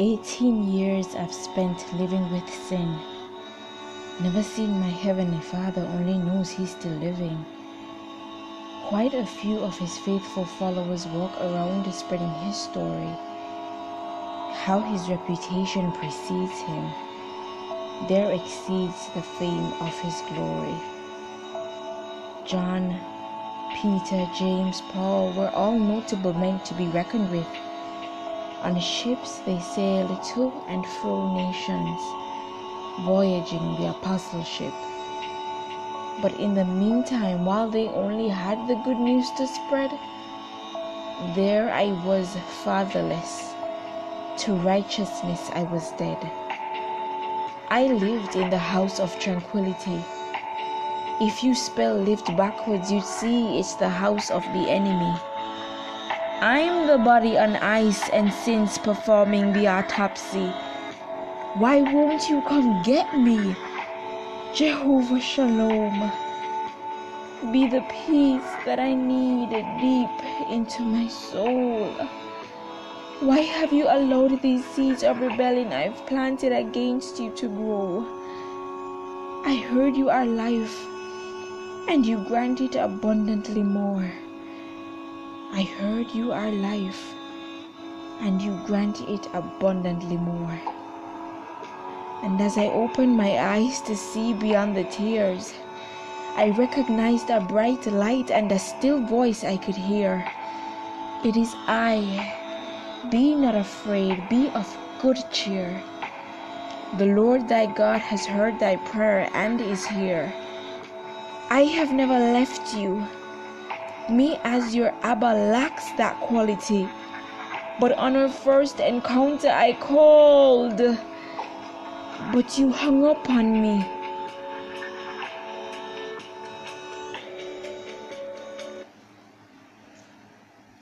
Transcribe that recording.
18 years I've spent living with sin. Never seen my Heavenly Father, only knows He's still living. Quite a few of His faithful followers walk around spreading His story, how His reputation precedes Him. There exceeds the fame of His glory. John, Peter, James, Paul were all notable men to be reckoned with. On ships they sailed to and fro nations, voyaging the apostleship. But in the meantime, while they only had the good news to spread, there I was fatherless. To righteousness I was dead. I lived in the house of tranquility. If you spell lived backwards, you'd see it's the house of the enemy. I'm the body on ice and since performing the autopsy. Why won't you come get me? Jehovah Shalom. Be the peace that I need deep into my soul. Why have you allowed these seeds of rebellion I've planted against you to grow? I heard you are life, and you grant it abundantly more. I heard you are life, and you grant it abundantly more. And as I opened my eyes to see beyond the tears, I recognized a bright light and a still voice I could hear. It is I. Be not afraid, be of good cheer. The Lord thy God has heard thy prayer and is here. I have never left you. Me as your Abba lacks that quality. But on our first encounter, I called. But you hung up on me.